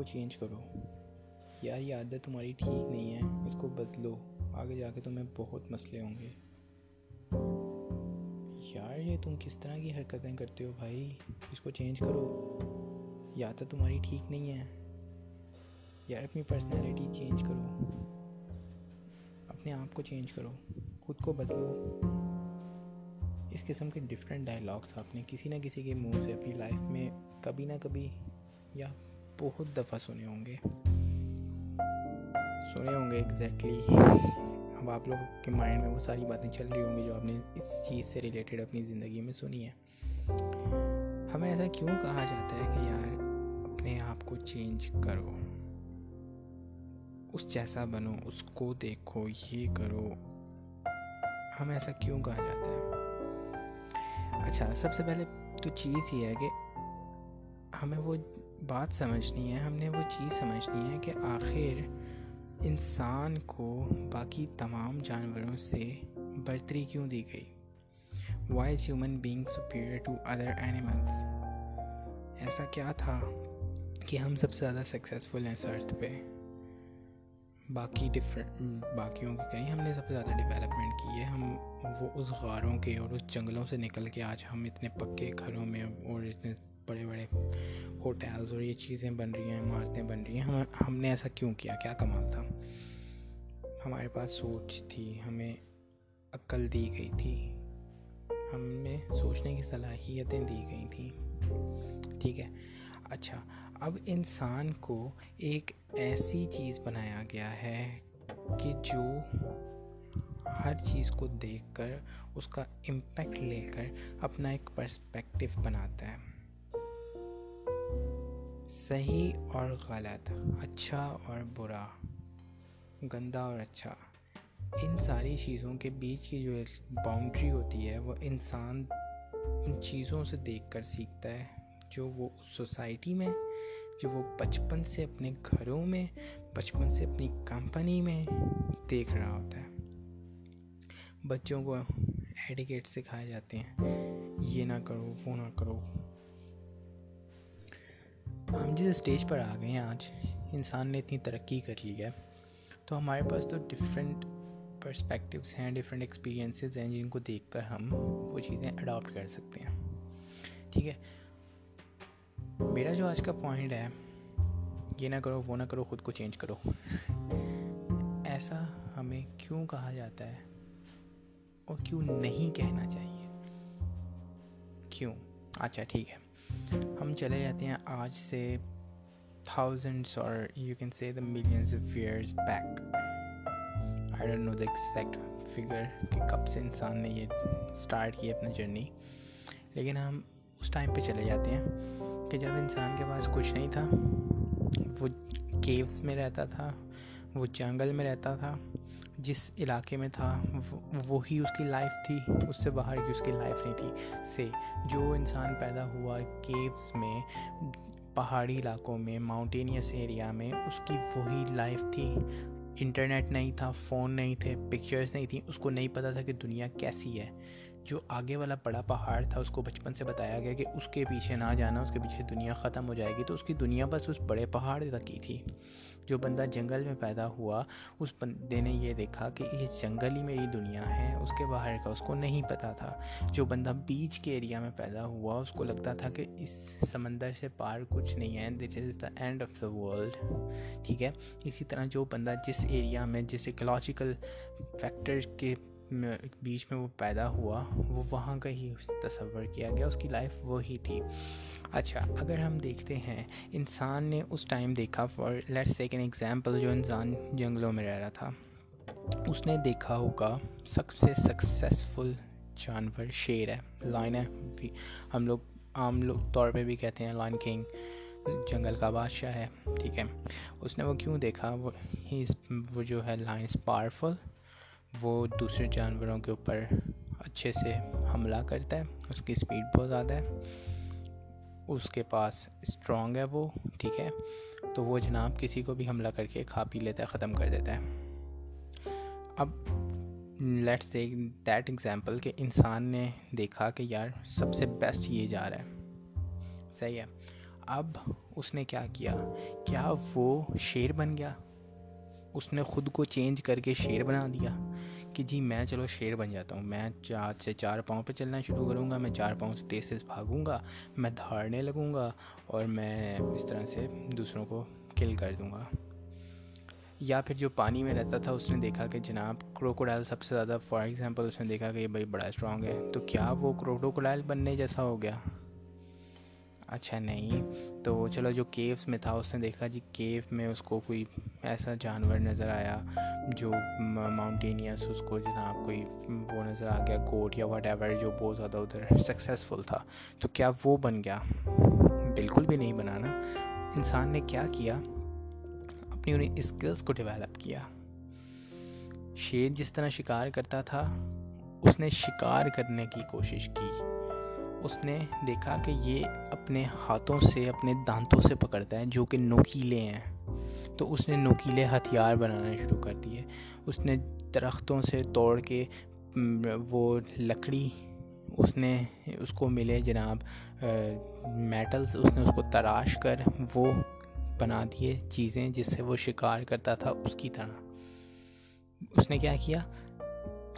کو چینج کرو۔ یار یہ عادت تمہاری ٹھیک نہیں ہے، اس کو بدلو۔ آگے جا کے تمہیں بہت مسئلے ہوں گے۔ یار یہ تم کس طرح کی حرکتیں کرتے ہو بھائی؟ اس کو چینج کرو۔ یہ عادت تمہاری ٹھیک نہیں ہے۔ یار اپنی پرسنالٹی چینج کرو۔ اپنے آپ کو چینج کرو۔ خود کو بدلو۔ اس قسم کے ڈفرینٹ ڈائلاگس آپ نے کسی نہ کسی کے منہ سے اپنی لائف میں کبھی نہ کبھی یا بہت دفعہ سنے ہوں گے۔ سنے ہوں گے ایگزیکٹلی اب آپ لوگوں کے مائنڈ میں وہ ساری باتیں چل رہی ہوں گی جو آپ نے اس چیز سے ریلیٹڈ اپنی زندگی میں سنی ہے ہمیں ایسا کیوں کہا جاتا ہے کہ یار اپنے آپ کو چینج کرو۔ اس جیسا بنو، اس کو دیکھو، یہ کرو۔ ہمیں ایسا کیوں کہا جاتا ہے؟ اچھا سب سے پہلے تو چیز یہ ہے کہ ہمیں وہ بات سمجھنی ہے، ہم نے وہ چیز سمجھنی ہے کہ آخر انسان کو باقی تمام جانوروں سے برتری کیوں دی گئی؟ Why is human being superior to other animals ایسا کیا تھا کہ ہم سب سے زیادہ سکسیزفل ہیں سرچ پہ؟ باقی ڈفرینٹ باقیوں کی کہیں ہم نے سب سے زیادہ ڈیولپمنٹ کی ہے۔ ہم وہ اس غاروں کے اور اس جنگلوں سے نکل کے آج ہم اتنے پکے گھروں میں اور اتنے ہوٹلز اور یہ چیزیں بن رہی ہیں، عمارتیں بن رہی ہیں۔ ہم ہم نے ایسا کیوں کیا؟ کیا کمال تھا؟ ہمارے پاس سوچ تھی، ہمیں عقل دی گئی تھی۔ ہمیں سوچنے کی صلاحیتیں دی گئی تھیں۔ ٹھیک ہے۔ اچھا اب انسان کو ایک ایسی چیز بنایا گیا ہے کہ جو ہر چیز کو دیکھ کر، اس کا امپیکٹ لے کر اپنا ایک پرسپیکٹو بناتا ہے۔ صحیح اور غلط اچھا اور برا، گندا اور اچھا۔ ان ساری چیزوں کے بیچ کی جو باؤنڈری ہوتی ہے، وہ انسان ان چیزوں سے دیکھ کر سیکھتا ہے، جو وہ سوسائٹی میں، جو وہ بچپن سے اپنے گھروں میں، بچپن سے اپنی کمپنی میں دیکھ رہا ہوتا ہے۔ بچوں کو ایڈیکیٹ سکھائے جاتے ہیں، یہ نہ کرو، وہ نہ کرو۔ ہم جس اسٹیج پر آ گئے ہیں، آج انسان نے اتنی ترقی کر لی ہے۔ تو ہمارے پاس تو ڈفرینٹ پرسپیکٹیوس ہیں ڈفرینٹ ایکسپیرینسز ہیں، جن کو دیکھ کر ہم وہ چیزیں اڈاپٹ کر سکتے ہیں۔ ٹھیک ہے۔ میرا جو آج کا پوائنٹ ہے، یہ نہ کرو، وہ نہ کرو، خود کو چینج کرو۔ ایسا ہمیں کیوں کہا جاتا ہے؟ اور کیوں نہیں کہنا چاہیے؟ کیوں؟ اچھا ٹھیک ہے۔ ہم چلے جاتے ہیں آج سے تھاؤزنڈس اور you can say the millions of years back I don't know the exact figure کہ کب سے انسان نے یہ اسٹارٹ کی اپنا جرنی لیکن ہم اس ٹائم پہ چلے جاتے ہیں کہ جب انسان کے پاس کچھ نہیں تھا، وہ کیوس میں رہتا تھا وہ جنگل میں رہتا تھا، جس علاقے میں تھا وہی اس کی لائف تھی، اس سے باہر کی اس کی لائف نہیں تھی۔ سے جو انسان پیدا ہوا کیوس میں، پہاڑی علاقوں میں ماؤنٹینیس ایریا میں، اس کی وہی لائف تھی۔ انٹرنیٹ نہیں تھا فون نہیں تھے پکچرز نہیں تھیں۔ اس کو نہیں پتہ تھا کہ دنیا کیسی ہے۔ جو آگے والا بڑا پہاڑ تھا، اس کو بچپن سے بتایا گیا کہ اس کے پیچھے نہ جانا، اس کے پیچھے دنیا ختم ہو جائے گی۔ تو اس کی دنیا بس اس بڑے پہاڑ تک کی تھی۔ جو بندہ جنگل میں پیدا ہوا، اس بندے نے یہ دیکھا کہ یہ جنگل ہی میری دنیا ہے، اس کے باہر کا اس کو نہیں پتہ تھا۔ جو بندہ بیچ کے ایریا میں پیدا ہوا، اس کو لگتا تھا کہ اس سمندر سے پار کچھ نہیں ہے this is the end of the world ٹھیک ہے؟ اسی طرح جو بندہ جس ایریا میں، جس ایکولوجیکل فیکٹر کے بیچ میں وہ پیدا ہوا، وہ وہاں کا ہی تصور کیا گیا، اس کی لائف وہی تھی۔ اچھا اگر ہم دیکھتے ہیں، انسان نے اس ٹائم دیکھا for let's take an example جو انسان جنگلوں میں رہ رہا تھا۔ اس نے دیکھا ہوگا، سب سے سکسیزفل جانور شیر ہے لائن ہے۔ ہم لوگ عام لوگ طور پہ بھی کہتے ہیں لائن کنگ جنگل کا بادشاہ ہے، ٹھیک ہے۔ اس نے وہ کیوں دیکھا؟ وہ وہ جو ہے لائن از پاورفل وہ دوسرے جانوروں کے اوپر اچھے سے حملہ کرتا ہے، اس کی اسپیڈ بہت زیادہ ہے۔ اس کے پاس اسٹرانگ ہے وہ، ٹھیک ہے۔ تو وہ جناب کسی کو بھی حملہ کر کے کھا پی لیتا ہے، ختم کر دیتا ہے۔ اب لیٹس ٹیک دیٹ ایگزامپل کہ انسان نے دیکھا کہ یار سب سے بیسٹ یہ جا رہا ہے۔ صحیح ہے۔ اب اس نے کیا کیا؟ کیا وہ شیر بن گیا؟ اس نے خود کو چینج کر کے شیر بنا دیا کہ جی میں چلو شیر بن جاتا ہوں، میں آج سے چار پاؤں پہ چلنا شروع کروں گا، میں چار پاؤں سے تیز تیز بھاگوں گا، میں دھاڑنے لگوں گا اور میں اس طرح سے دوسروں کو کل کر دوں گا۔ یا پھر جو پانی میں رہتا تھا، اس نے دیکھا کہ جناب کروکوڈائل سب سے زیادہ فار ایگزامپل اس نے دیکھا کہ یہ بھائی بڑا اسٹرانگ ہے، تو کیا وہ کروکوڈائل بننے جیسا ہو گیا؟ اچھا نہیں۔ تو چلو جو کیوس میں تھا، اس نے دیکھا جی کیو میں اس کو کوئی ایسا جانور نظر آیا جو ماؤنٹینیس اس کو جناب کوئی وہ نظر آ گیا گوٹ یا واٹ ایور جو بہت زیادہ ادھر سکسیزفل تھا۔ تو کیا وہ بن گیا؟ بالکل بھی نہیں بنانا انسان نے کیا کیا؟ اپنی انہیں اسکلس کو ڈیولپ کیا۔ شیر جس طرح شکار کرتا تھا، اس نے شکار کرنے کی کوشش کی۔ اس نے دیکھا کہ یہ اپنے ہاتھوں سے، اپنے دانتوں سے پکڑتا ہے، جو کہ نوکیلے ہیں۔ تو اس نے نوکیلے ہتھیار بنانا شروع کر دیے۔ اس نے درختوں سے توڑ کے وہ لکڑی اس نے، اس کو ملے جناب میٹلز اس نے اس کو تراش کر وہ بنا دیے چیزیں، جس سے وہ شکار کرتا تھا اس کی طرح۔ اس نے کیا کیا؟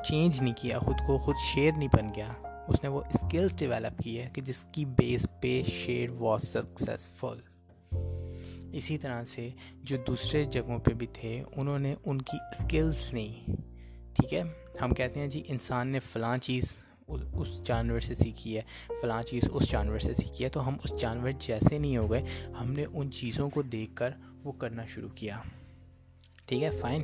چینج نہیں کیا، خود کو خود شیر نہیں بن گیا۔ اس نے وہ اسکلس ڈیولپ کی ہے کہ جس کی بیس پہ شیر واز سکسیزفل۔ اسی طرح سے جو دوسرے جگہوں پہ بھی تھے، انہوں نے ان کی اسکلس نہیں، ٹھیک ہے؟ ہم کہتے ہیں جی انسان نے فلاں چیز اس جانور سے سیکھی ہے، فلاں چیز اس جانور سے سیکھی ہے، تو ہم اس جانور جیسے نہیں ہو گئے، ہم نے ان چیزوں کو دیکھ کر وہ کرنا شروع کیا۔ ٹھیک ہے؟ فائن۔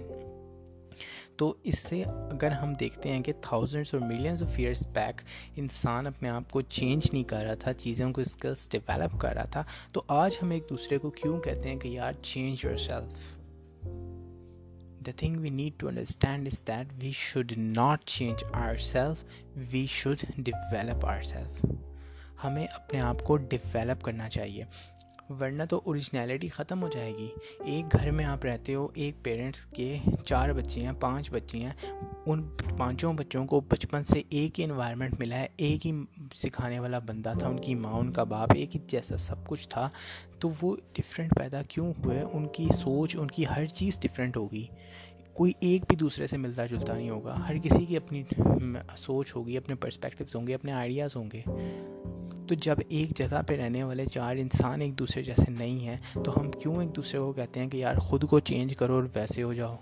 تو اس سے اگر ہم دیکھتے ہیں کہ تھاؤزنڈس اور ملینس آف ایئرس بیک انسان اپنے آپ کو چینج نہیں کر رہا تھا چیزوں کو اسکلس ڈیولپ کر رہا تھا، تو آج ہم ایک دوسرے کو کیوں کہتے ہیں کہ یار change yourself the thing we need to understand is that we should not change our self we should develop our self ہمیں اپنے آپ کو ڈیولپ کرنا چاہیے۔ ورنہ تو اوریجنیلٹی ختم ہو جائے گی۔ ایک گھر میں آپ رہتے ہو، ایک پیرنٹس کے چار بچے ہیں، پانچ بچے ہیں، ان پانچوں بچوں کو بچپن سے ایک ہی انوائرمنٹ ملا ہے، ایک ہی سکھانے والا بندہ تھا، ان کی ماں، ان کا باپ ایک ہی جیسا سب کچھ تھا۔ تو وہ ڈفرینٹ پیدا کیوں ہوئے؟ ان کی سوچ، ان کی ہر چیز ڈفرینٹ ہوگی۔ کوئی ایک بھی دوسرے سے ملتا جلتا نہیں ہوگا۔ ہر کسی کی اپنی سوچ ہوگی، اپنے پرسپیکٹوس ہوں گے، اپنے آئیڈیاز ہوں گے۔ تو جب ایک جگہ پہ رہنے والے چار انسان ایک دوسرے جیسے نہیں ہیں، تو ہم کیوں ایک دوسرے کو کہتے ہیں کہ یار خود کو چینج کرو اور ویسے ہو جاؤ؟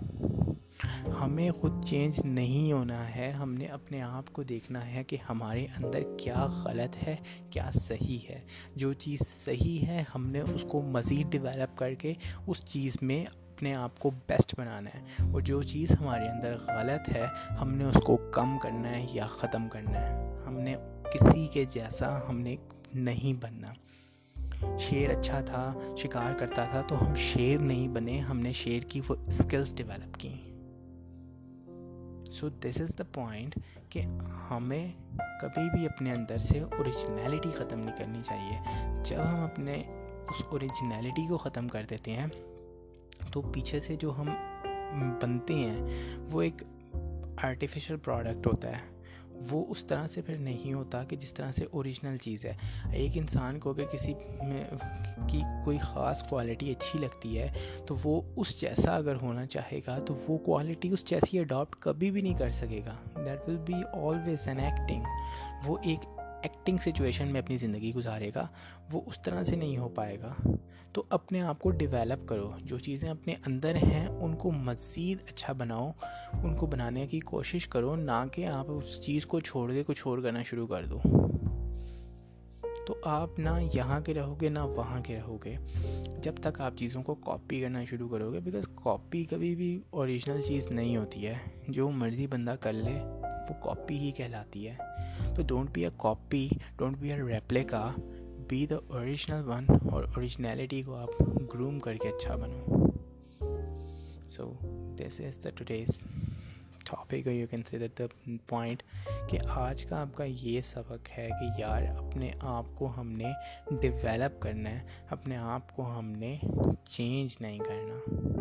ہمیں خود چینج نہیں ہونا ہے، ہم نے اپنے آپ کو دیکھنا ہے کہ ہمارے اندر کیا غلط ہے، کیا صحیح ہے۔ جو چیز صحیح ہے، ہم نے اس کو مزید ڈیولپ کر کے اس چیز میں اپنے آپ کو بیسٹ بنانا ہے اور جو چیز ہمارے اندر غلط ہے، ہم نے اس کو کم کرنا ہے یا ختم کرنا ہے۔ ہم نے کسی کے جیسا ہم نے نہیں بننا۔ شیر اچھا تھا، شکار کرتا تھا، تو ہم شیر نہیں بنے، ہم نے شیر کی وہ اسکلس ڈیولپ کی۔ سو دس از دا پوائنٹ کہ ہمیں کبھی بھی اپنے اندر سے اوریجنیلٹی ختم نہیں کرنی چاہیے۔ جب ہم اپنے اس اوریجنیلٹی کو ختم کر دیتے ہیں تو پیچھے سے جو ہم بنتے ہیں، وہ ایک آرٹیفیشل پروڈکٹ ہوتا ہے۔ وہ اس طرح سے پھر نہیں ہوتا کہ جس طرح سے اوریجنل چیز ہے۔ ایک انسان کو اگر کسی کی کوئی خاص کوالٹی اچھی لگتی ہے، تو وہ اس جیسا اگر ہونا چاہے گا، تو وہ کوالٹی اس جیسی اڈاپٹ کبھی بھی نہیں کر سکے گا۔ That will be always an acting وہ ایک ایکٹنگ سچویشن میں اپنی زندگی گزارے گا، وہ اس طرح سے نہیں ہو پائے گا۔ تو اپنے آپ کو ڈیولپ کرو۔ جو چیزیں اپنے اندر ہیں، ان کو مزید اچھا بناؤ، ان کو بنانے کی کوشش کرو، نہ کہ آپ اس چیز کو چھوڑ کے کچھ اور کرنا شروع کر دو۔ تو آپ نہ یہاں کے رہو گے، نہ وہاں کے رہو گے۔ جب تک آپ چیزوں کو کاپی کرنا شروع کرو گے بیکاز کاپی کبھی بھی اوریجنل چیز نہیں ہوتی ہے۔ جو مرضی بندہ کر لے وہ کاپی ہی کہلاتی ہے۔ تو don't be a copy don't be a replica be the original one اور اوریجنیلٹی کو آپ گروم کر کے اچھا بنو۔ So this is the today's topic you can see that the point کہ آج کا آپ کا یہ سبق ہے کہ یار اپنے آپ کو ہم نے ڈیولپ کرنا ہے، اپنے آپ کو ہم نے چینج نہیں کرنا۔